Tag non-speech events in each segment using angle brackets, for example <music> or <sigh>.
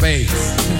space.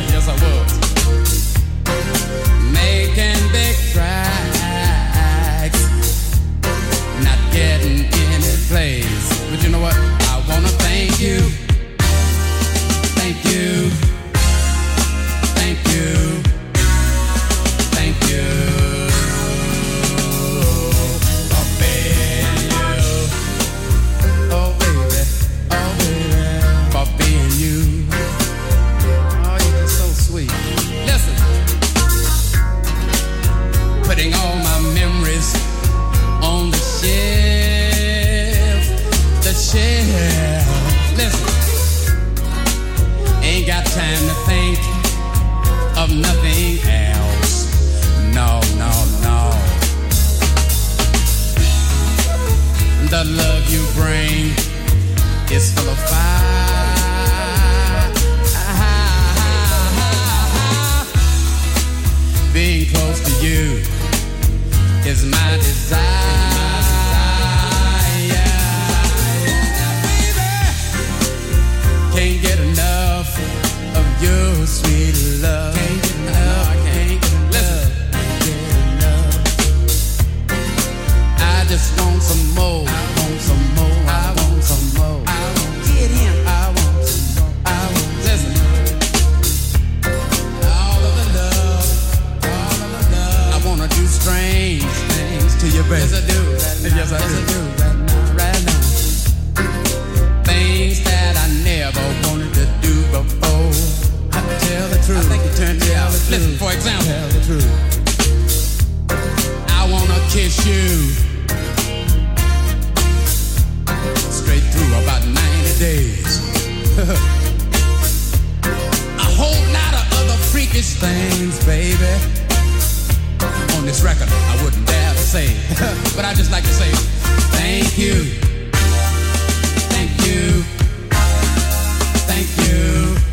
kiss you. Straight through about 90 days. <laughs> A whole lot of other freakish things, baby. On this record, I wouldn't dare to say, <laughs> but I just like to say, thank you. Thank you. Thank you.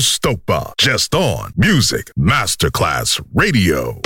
Stoppa, just on Music Masterclass Radio.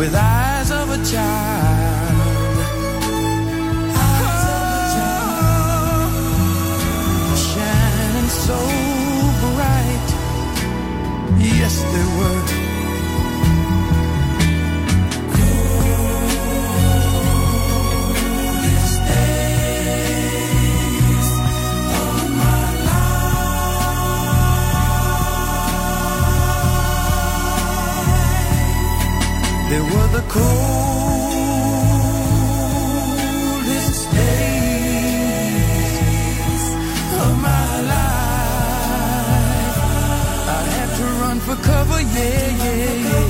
with eyes of a child. Eyes of a child. Shining so bright. Yes, they were. They were the coldest days of my life. I had to run for cover, yeah, yeah, yeah.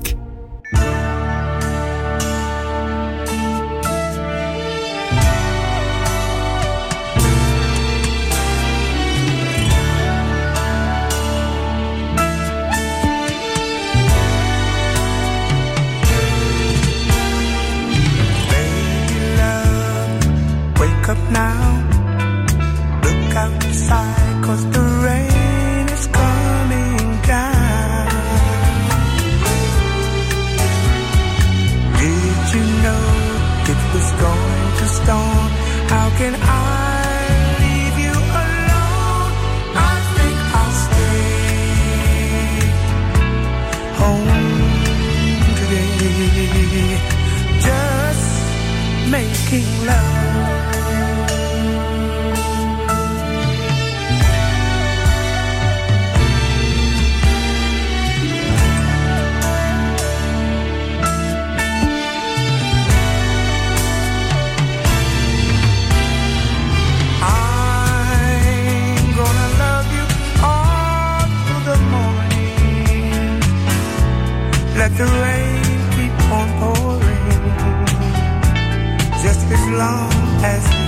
Let the rain keep on pouring, just as long as.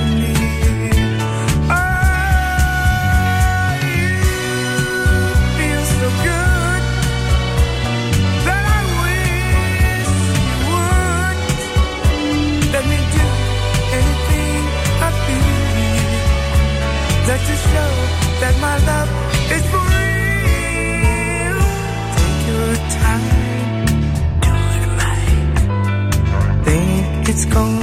công